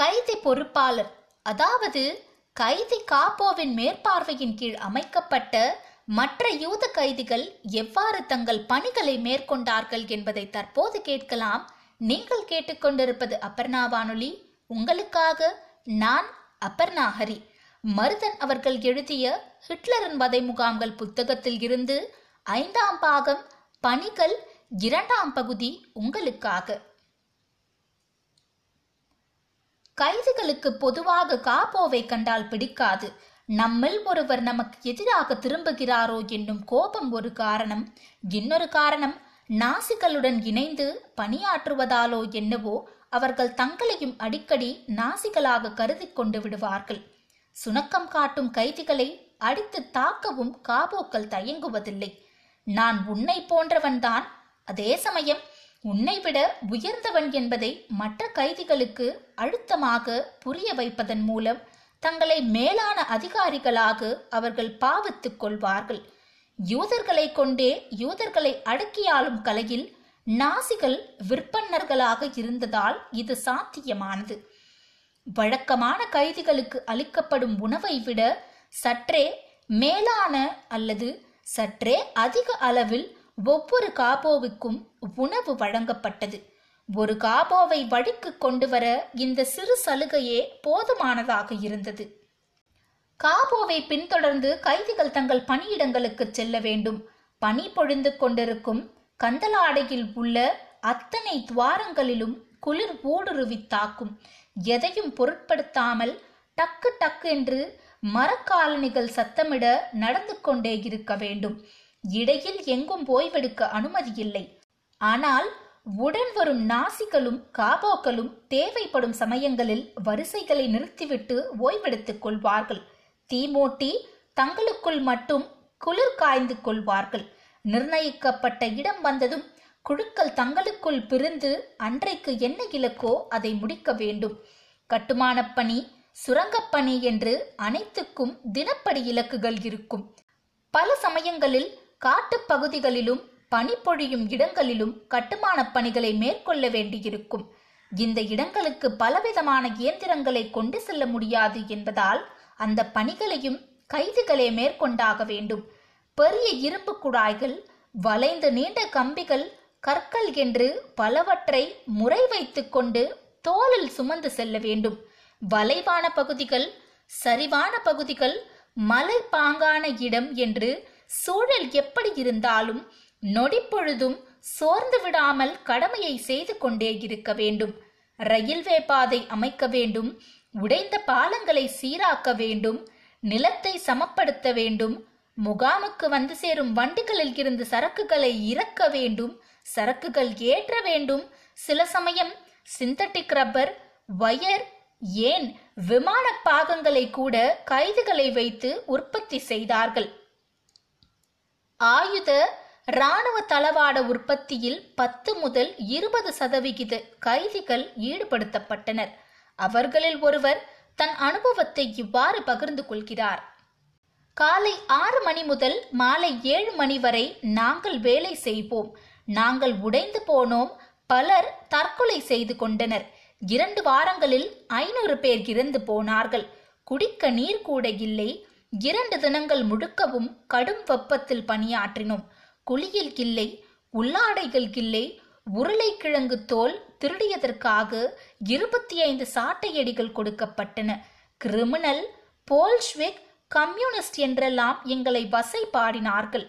கைதி பொறுப்பாளர் அதாவது கைதி காப்போவின் மேற்பார்வையின் கீழ் அமைக்கப்பட்ட மற்ற யூத கைதிகள் எவ்வாறு தங்கள் பணிகளை மேற்கொண்டார்கள் என்பதை தற்போது கேட்கலாம். நீங்கள் கேட்டுக்கொண்டிருப்பது அபர்ணா வானொலி. உங்களுக்காக நான் அபர்ணா ஹரி. மருதன் அவர்கள் எழுதிய ஹிட்லரின் வதை முகாம்கள் புத்தகத்தில் இருந்து ஐந்தாம் பாகம் பணிகள் இரண்டாம் பகுதி உங்களுக்காக. கைதிகளுக்கு பொதுவாக காப்போவை கண்டால் பிடிக்காது. நம்மில் ஒருவர் நமக்கு எதிராக திரும்புகிறாரோ என்னும் கோபம் ஒரு காரணம். இன்னொரு காரணம் நாசிகளுடன் இணைந்து பணியாற்றுவதாலோ என்னவோ அவர்கள் தங்களையும் அடிக்கடி நாசிகளாக கருதி கொண்டு விடுவார்கள். சுணக்கம் காட்டும் கைதிகளை அடித்து தாக்கவும் காபோக்கள் தயங்குவதில்லை. நான் உன்னை போன்றவன்தான். அதே சமயம் உன்னை விட உயர்ந்தவன் என்பதை மற்ற கைதிகளுக்கு அழுத்தமாக புரிய வைப்பதன் மூலம் தங்களை மேலான அதிகாரிகளாக அவர்கள் பாவித்துக் கொள்வார்கள். யூதர்களை கொண்டே யூதர்களை அடக்கியாளும் கலையில் நாசிகள் விற்பன்னர்களாக இருந்ததால் இது சாத்தியமானது. வழக்கமான கைதிகளுக்கு அளிக்கப்படும் உணவை விட சற்றே மேலான அல்லது சற்றே அதிக அளவில் ஒவ்வொரு காபோவுக்கும் உணவு வழங்கப்பட்டது. ஒரு காபோவை வழிக்கு கொண்டு வர இந்த சிறு சலுகையே போதுமானதாக இருந்தது. காபோவை பின்தொடர்ந்து கைதிகள் தங்கள் பணியிடங்களுக்கு செல்ல வேண்டும். பனி பொழிந்து கொண்டிருக்கும் கந்தலாடையில் உள்ள அத்தனை துவாரங்களிலும் குளிர் ஊடுருவி தாக்கும். எதையும் பொருட்படுத்தாமல் டக்கு டக்கு என்று மரக்காலணிகள் சத்தமிட நடந்து கொண்டே இருக்க வேண்டும். இடையில் எங்கும் ஓய்வெடுக்க அனுமதி இல்லை ஆனால் உடன் வரும் நாசிகளும் காபோக்களும் தேவைப்படும் சமயங்களில் வரிசைகளை நிறுத்திவிட்டு ஓய்வெடுத்துக் கொள்வார்கள். தீமூட்டி தங்களுக்குள் மட்டும் குளிர் காய்ந்து கொள்வார்கள். நிர்ணயிக்கப்பட்ட இடம் வந்ததும் குழுக்கள் தங்களுக்குள் பிரிந்து அன்றைக்கு என்ன இலக்கோ அதை முடிக்க வேண்டும். கட்டுமானப் பணி சுரங்கப்பணி என்று அனைத்துக்கும் தினப்படி இலக்குகள் இருக்கும். பல சமயங்களில் காட்டுப் பகுதிகளிலும் பனிப்பொழியும் இடங்களிலும் கட்டுமானப் பணிகளை மேற்கொள்ள வேண்டியிருக்கும். இந்த இடங்களுக்கு பலவிதமான இயந்திரங்களை கொண்டு செல்ல முடியாது என்பதால் அந்த பணிகளையும் கைதிகளே மேற்கொண்டாக வேண்டும். பெரிய இரும்பு குழாய்கள் வளைந்து நீண்ட கம்பிகள் கற்கள் என்று பலவற்றை முறை வைத்து கொண்டு தோலில் சுமந்து செல்ல வேண்டும். வளைவான பகுதிகள் சரிவான பகுதிகள் மலை பாங்கான இடம் என்று சூழல் எப்படி இருந்தாலும் நொடிப்பொழுதும் சோர்ந்து விடாமல் கடமையை செய்து கொண்டே இருக்க வேண்டும். ரயில்வே பாதை அமைக்க வேண்டும். உடைந்த பாலங்களை சீராக்க வேண்டும். நிலத்தை சமப்படுத்த வேண்டும். முகாமுக்கு வந்து சேரும் வண்டிகளில் இருந்து சரக்குகளை இறக்க வேண்டும். சரக்குகள் ஏற்ற வேண்டும். சில சமயம் சிந்தட்டிக் ரப்பர் வயர் ஏன் விமான பாகங்களை கூட கைதுகளை வைத்து உற்பத்தி செய்தார்கள். ஆயுத இராணுவ தளவாட உற்பத்தியில் பத்து முதல் இருபது சதவிகித கைதிகள் ஈடுபடுத்தப்பட்டனர். அவர்களில் ஒருவர் தன் அனுபவத்தை இவ்வாறு பகிர்ந்து கொள்கிறார். காலை ஆறு மணி முதல் மாலை ஏழு மணி வரை நாங்கள் வேலை செய்வோம். நாங்கள் உடைந்து போனோம். பலர் தற்கொலை செய்து கொண்டனர். இரண்டு வாரங்களில் ஐநூறு பேர் இறந்து போனார்கள். குடிக்க நீர் கூட இல்லை. இரண்டு தினங்கள் முழுக்கவும் கடும் வெப்பத்தில் பணியாற்றினோம். குளியல் கில்லை உள்ளாடைகள் கில்லை உருளைக்கிழங்கு தோல் திருடியதற்காக இருபத்தி ஐந்து சாட்டையடிகள் கொடுக்கப்பட்டன. கிரிமினல் போல்ஷ்விக் கம்யூனிஸ்ட் என்றெல்லாம் எங்களை வசை பாடினார்கள்.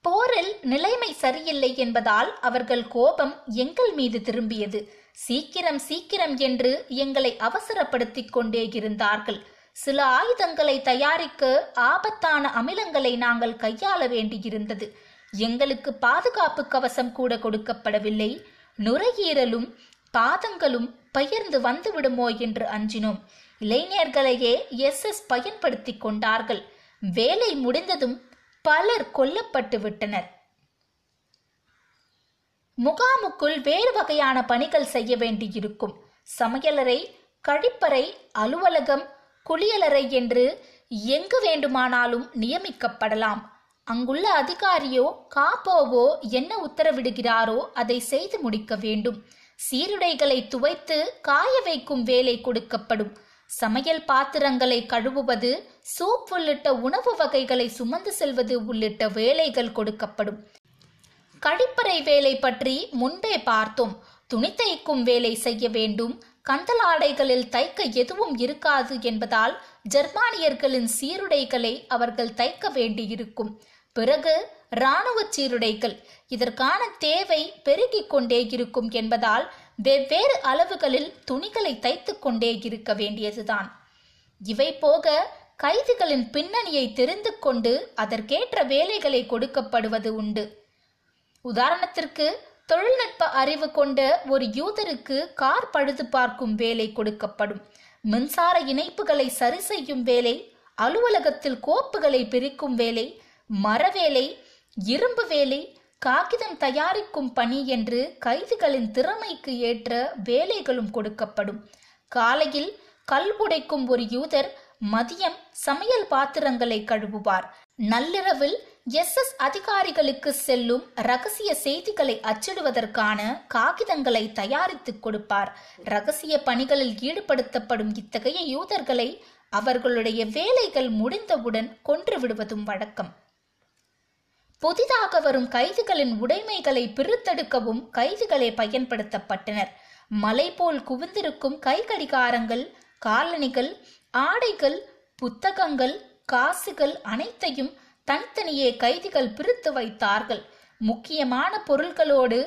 போரில் நிலைமை சரியில்லை என்பதால் அவர்கள் கோபம் எங்கள் மீது திரும்பியது. சீக்கிரம் சீக்கிரம் என்று எங்களை அவசரப்படுத்திக் கொண்டே இருந்தார்கள். சில ஆயுதங்களை தயாரிக்க ஆபத்தான அமிலங்களை நாங்கள் கையாள வேண்டியிருந்தது. எங்களுக்கு பாதுகாப்பு கவசம் கூட கொடுக்கப்படவில்லை. நுரையீரலும் பாதங்களும் பெயர்ந்து வந்துவிடுமோ என்று அஞ்சினோம். இளைஞர்களையே எஸ் எஸ் பயன்படுத்தி கொண்டார்கள். வேலை முடிந்ததும் பலர் கொல்லப்பட்டு விட்டனர். முகாமுக்குள் வேறு வகையான பணிகள் செய்ய வேண்டியிருக்கும். சமையலறை கழிப்பறை அலுவலகம் குளியலறை என்று எங்கு வேண்டுமானாலும் நியமிக்கப்படலாம். அங்குள்ள அதிகாரியோ காப்போவோ என்ன உத்தரவிடுகிறாரோ அதை செய்து முடிக்க வேண்டும். சீருடைகளை துவைத்து காய வைக்கும் வேலை கொடுக்கப்படும். சமையல் பாத்திரங்களை கழுவுவது சூப் உள்ளிட்ட உணவு வகைகளை சுமந்து செல்வது உள்ளிட்ட வேலைகள் கொடுக்கப்படும். கழிப்பறை வேலை பற்றி முன்பே பார்த்தோம். துணி தைக்கும் வேலை செய்ய வேண்டும். கந்தலாடைகளில் தைக்க எதுவும் இருக்காது என்பதால் ஜெர்மானியர்களின் சீருடைகளை அவர்கள் தைக்க வேண்டியிருக்கும். பிறகு இராணுவ சீருடைகள் இதற்கான தேவை பெருகிக் கொண்டே இருக்கும் என்பதால் வெவ்வேறு அளவுகளில் துணிகளை தைத்துக் கொண்டே இருக்க வேண்டியதுதான். இவை போக கைதிகளின் பின்னணியை தெரிந்து கொண்டு அதற்கேற்ற வேலைகளை கொடுக்கப்படுவது உண்டு. உதாரணத்திற்கு தொழில்நுட்ப அறிவு கொண்ட ஒரு யூதருக்கு கார் பழுது பார்க்கும் வேலை கொடுக்கப்படும். மின்சார இணைப்புகளை சரி செய்யும் வேலை அலுவலகத்தில் கோப்புகளை பிரிக்கும் வேலை மரவேலை இரும்பு வேலை காகிதம் தயாரிக்கும் பணி என்று கைதிகளின் திறமைக்கு ஏற்ற வேலைகளும் கொடுக்கப்படும். காலையில் கல் உடைக்கும் ஒரு யூதர் மதியம் சமையல் பாத்திரங்களை கழுவுவார். நள்ளிரவில் எஸ் எஸ் அதிகாரிகளுக்கு செல்லும் ரகசிய செய்திகளை அச்சிடுவதற்கான காகிதங்களை தயாரித்துக் கொடுப்பார். ரகசிய பணிகளில் ஈடுபடுத்தப்படும் இத்தகைய யூதர்களை அவர்களுடைய வேலைகள் முடிந்தவுடன் கொன்று விடுவதும் வழக்கம். புதிதாக வரும் கைதிகளின் உடைமைகளை பிரித்தெடுக்கவும் கைதிகளே பயன்படுத்தப்பட்டனர். மலை போல் குவிந்திருக்கும் கை கடிகாரங்கள் காலணிகள் ஆடைகள் புத்தகங்கள் காசுகள் அனைத்தையும் தனித்தனியே கைதிகள் பிரித்து வைத்தார்கள். முக்கியமான பொருள்களோடு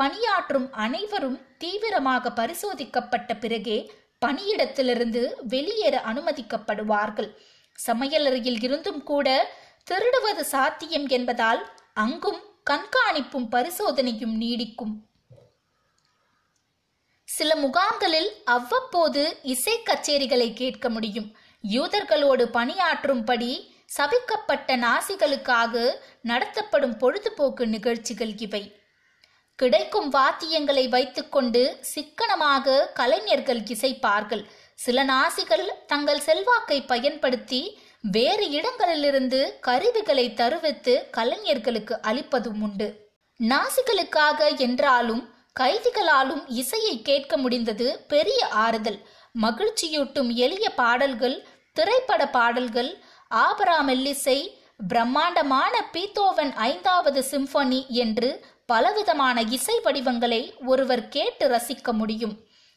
பணியாற்றும் அனைவரும் தீவிரமாக பரிசோதிக்கப்பட்ட பிறகே பணியிடத்திலிருந்து வெளியேற அனுமதிக்கப்படுவார்கள். சமையலறையில் இருந்தும் கூட திருடுவது சாத்தியம் என்பதால் அங்கும் கண்காணிப்பும் பரிசோதனையும் நீடிக்கும். சில முகாம்களில் அவ்வப்போது இசை கச்சேரிகளை கேட்க முடியும். யூதர்களோடு பணியாற்றும்படி சபிக்கப்பட்ட நாசிகளுக்காக நடத்தப்படும் பொழுதுபோக்கு நிகழ்ச்சிகள் இவை. கிடைக்கும் வாத்தியங்களை வைத்துக்கொண்டு சிக்கனமாக கலைஞர்கள் இசைப்பார்கள். சில நாசிகள் தங்கள் செல்வாக்கை பயன்படுத்தி வேறு இடங்களிலிருந்து கருவிகளை தருவித்து கலைஞர்களுக்கு அளிப்பதும் உண்டு. நாசிகளுக்காக என்றாலும் கைதிகளாலும் இசையை கேட்க முடிந்தது பெரிய ஆறுதல். மகிழ்ச்சியூட்டும் எளிய பாடல்கள் திரைப்பட பாடல்கள் ஆபரா மெல்லிசை பிரம்மாண்டமான பீத்தோவன் ஐந்தாவது சிம்பனி என்று பலவிதமான இசை வடிவங்களை ஒருவர் கேட்டு ரசிக்க முடியும்.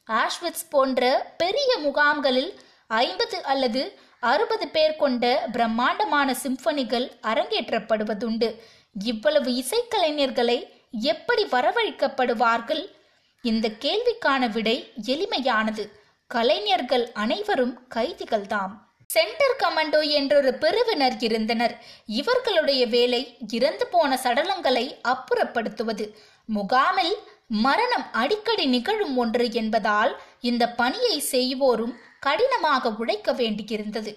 ஆஷ்விட்ஸ் போன்ற பெரிய முகாம்களில் ஐம்பது அல்லது அறுபது பேர் கொண்ட பிரம்மாண்டமான சிம்பனிகள் அரங்கேற்றப்படுவதுண்டு. இவ்வளவு இசைக்கலைஞர்களை எப்படி வரவழைக்கப்படுவார்கள்? இந்த கேள்விக்கான விடை எளிமையானது. கலைஞர்கள் அனைவரும் கைதிகள்தாம். சென்டர் கமாண்டோ என்றொரு பிரிவினர் இருந்தனர். இவர்களுடைய வேலை இறந்து போன சடலங்களை அப்புறப்படுத்துவது. முகாமில் மரணம் அடிக்கடி நிகழும் ஒன்று என்பதால் இந்த பணியை செய்வோரும் கடினமாக உழைக்க வேண்டியிருந்தது.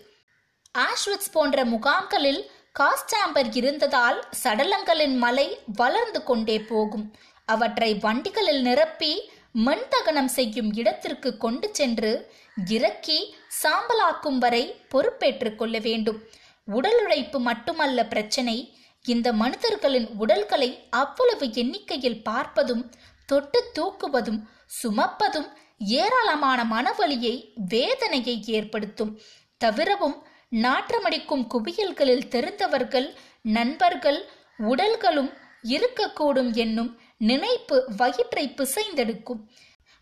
ஆஷ்விட்ஸ் போன்ற முகாம்களில் காஸ்டாம்பர் இருந்ததால் சடலங்களின் மலை வளர்ந்து கொண்டே போகும். அவற்றை வண்டிகளில் நிரப்பி மண்தகனம் செய்யும் இடத்திற்கு கொண்டு சென்று இறக்கி சாம்பலாக்கும் வரை பொறுப்பேற்றுக் கொள்ள வேண்டும். உடல் உழைப்பு மட்டுமல்ல பிரச்சனை. இந்த மனிதர்களின் உடல்களை அவ்வளவு எண்ணிக்கையில் பார்ப்பதும் தொட்டு தூக்குவதும் சுமப்பதும் ஏராளமான மனவலியை வேதனையை ஏற்படுத்தும். தவிரவும் நாற்றமடிக்கும் குவியல்களில் தெரிந்தவர்கள் நண்பர்கள் உடல்களும் இருக்கக்கூடும் என்னும் நினைப்பு வயிற்றை பிசைந்தெடுக்கும்.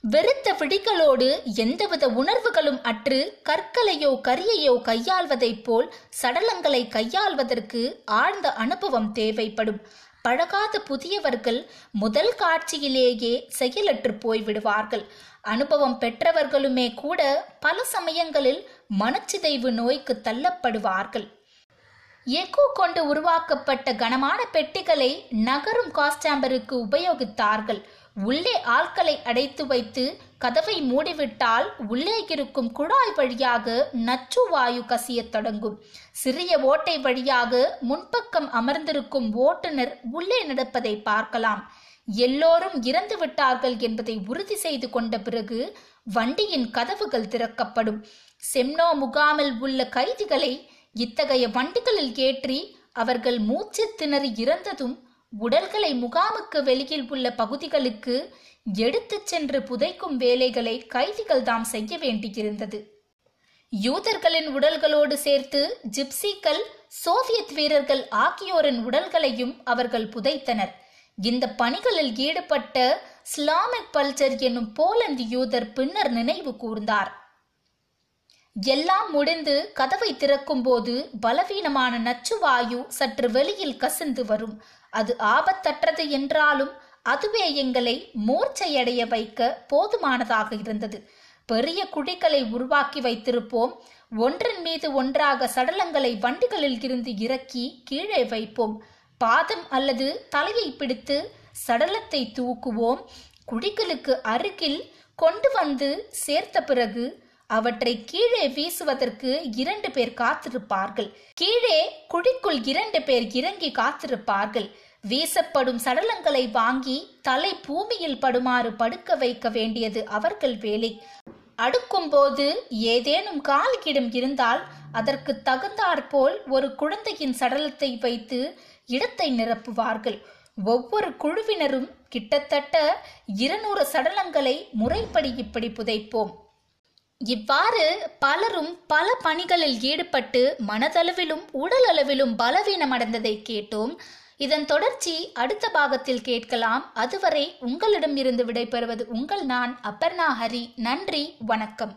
வெறுத்த விழிகளோடு எந்தவித உணர்வுகளும் அற்று கற்களையோ கரியையோ கையாள்வதைப் போல் சடலங்களை கையாள்வதற்கு ஆழ்ந்த அனுபவம் தேவைப்படும். பழகாத புதியவர்கள் முதல் காட்சியிலேயே செயலற்று போய்விடுவார்கள். அனுபவம் பெற்றவர்களுமே கூட பல சமயங்களில் மனச்சிதைவு நோய்க்கு தள்ளப்படுவார்கள். எக்கோ கொண்டு உருவாக்கப்பட்ட கனமான பெட்டிகளை நகரும் காஸ்டாம்பருக்கு உபயோகித்தார்கள். உள்ளே ஆட்களை அடைத்து வைத்து கதவை மூடிவிட்டால் உள்ளே இருக்கும் குழாய் வழியாக நச்சு வாயு கசியத் தொடங்கும். சிறிய ஓட்டை வழியாக முன்பக்கம் அமர்ந்திருக்கும் ஓட்டுநர் உள்ளே நடப்பதை பார்க்கலாம். எல்லோரும் இறந்து விட்டார்கள் என்பதை உறுதி செய்து கொண்ட பிறகு வண்டியின் கதவுகள் திறக்கப்படும். செம்னோ முகாமில் உள்ள கைதிகளை இத்தகைய வண்டிகளில் ஏற்றி அவர்கள் மூச்சு திணறி இறந்ததும் உடல்களை முகாமுக்கு வெளியில் உள்ள பகுதிகளுக்கு எடுத்துச் சென்று புதைக்கும் வேலைகளை கைதிகள் தாம் செய்ய வேண்டியிருந்தது. யூதர்களின் உடல்களோடு சேர்த்து ஜிப்சிகள் சோவியத் வீரர்கள் ஆகியோரின் உடல்களையும் அவர்கள் புதைத்தனர். இந்த பணிகளில் ஈடுபட்ட ஸ்லாமிக் பல்ச்சர் என்னும் போலந்து யூதர் பின்னர் நினைவு கூர்ந்தார். எல்லாம் முடிந்து கதவை திறக்கும் போது பலவீனமான நச்சுவாயு சற்று வெளியில் கசிந்து வரும். அது ஆபத்தற்றது என்றாலும் அதுவே எங்களை மூர்ச்சையடைய வைக்க போதுமானதாக இருந்தது. பெரிய குழிகளை உருவாக்கி வைத்திருப்போம். ஒன்றின் மீது ஒன்றாக சடலங்களை வண்டிகளில் இருந்து இறக்கி கீழே வைப்போம். பாதம் அல்லது தலையை பிடித்து சடலத்தை தூக்குவோம். குழிகளுக்கு அருகில் கொண்டு வந்து சேர்த்த பிறகு அவற்றை கீழே வீசுவதற்கு இரண்டு பேர் காத்திருப்பார்கள். கீழே குழிக்குள் இரண்டு பேர் இறங்கி காத்திருப்பார்கள். வீசப்படும் சடலங்களை வாங்கி தலை பூமியில் படுமாறு படுக்க வைக்க வேண்டியது அவர்கள் வேலை. அடுக்கும் போது ஏதேனும் கால்கிடம் இருந்தால் அதற்கு தகுந்தாற்போல் ஒரு குழந்தையின் சடலத்தை வைத்து இடத்தை நிரப்புவார்கள். ஒவ்வொரு குழுவினரும் கிட்டத்தட்ட இருநூறு சடலங்களை முறைப்படி இப்படி புதைப்போம். இவ்வாறு பலரும் பல பணிகளில் ஈடுபட்டு மனதளவிலும் உடல் அளவிலும் பலவீனமடைந்ததை கேட்டோம். இதன் தொடர்ச்சி அடுத்த பாகத்தில் கேட்கலாம். அதுவரை உங்களிடம் இருந்து விடைபெறுவது உங்கள் நான் அப்பர்ணா ஹரி. நன்றி வணக்கம்.